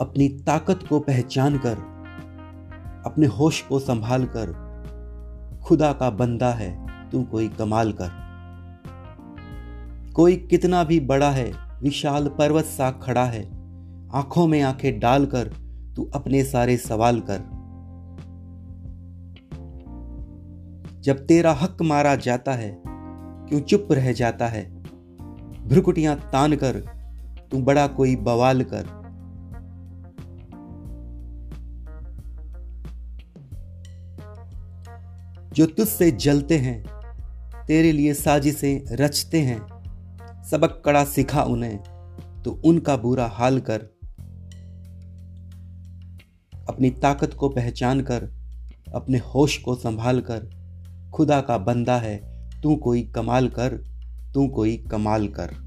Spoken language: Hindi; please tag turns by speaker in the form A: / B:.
A: अपनी ताकत को पहचान कर अपने होश को संभाल कर खुदा का बंदा है, तू कोई कमाल कर। कोई कितना भी बड़ा है, विशाल पर्वत सा खड़ा है, आँखों में आँखें डालकर तू अपने सारे सवाल कर। जब तेरा हक मारा जाता है, क्यों चुप रह जाता है? भ्रुकुटियाँ तान कर तू बड़ा कोई बवाल कर। जो तुझसे जलते हैं, तेरे लिए साजिशें रचते हैं। सबक कड़ा सिखा उन्हें तो उनका बुरा हाल कर। अपनी ताकत को पहचान कर, अपने होश को संभाल कर। खुदा का बंदा है, तू कोई कमाल कर, तू कोई कमाल कर।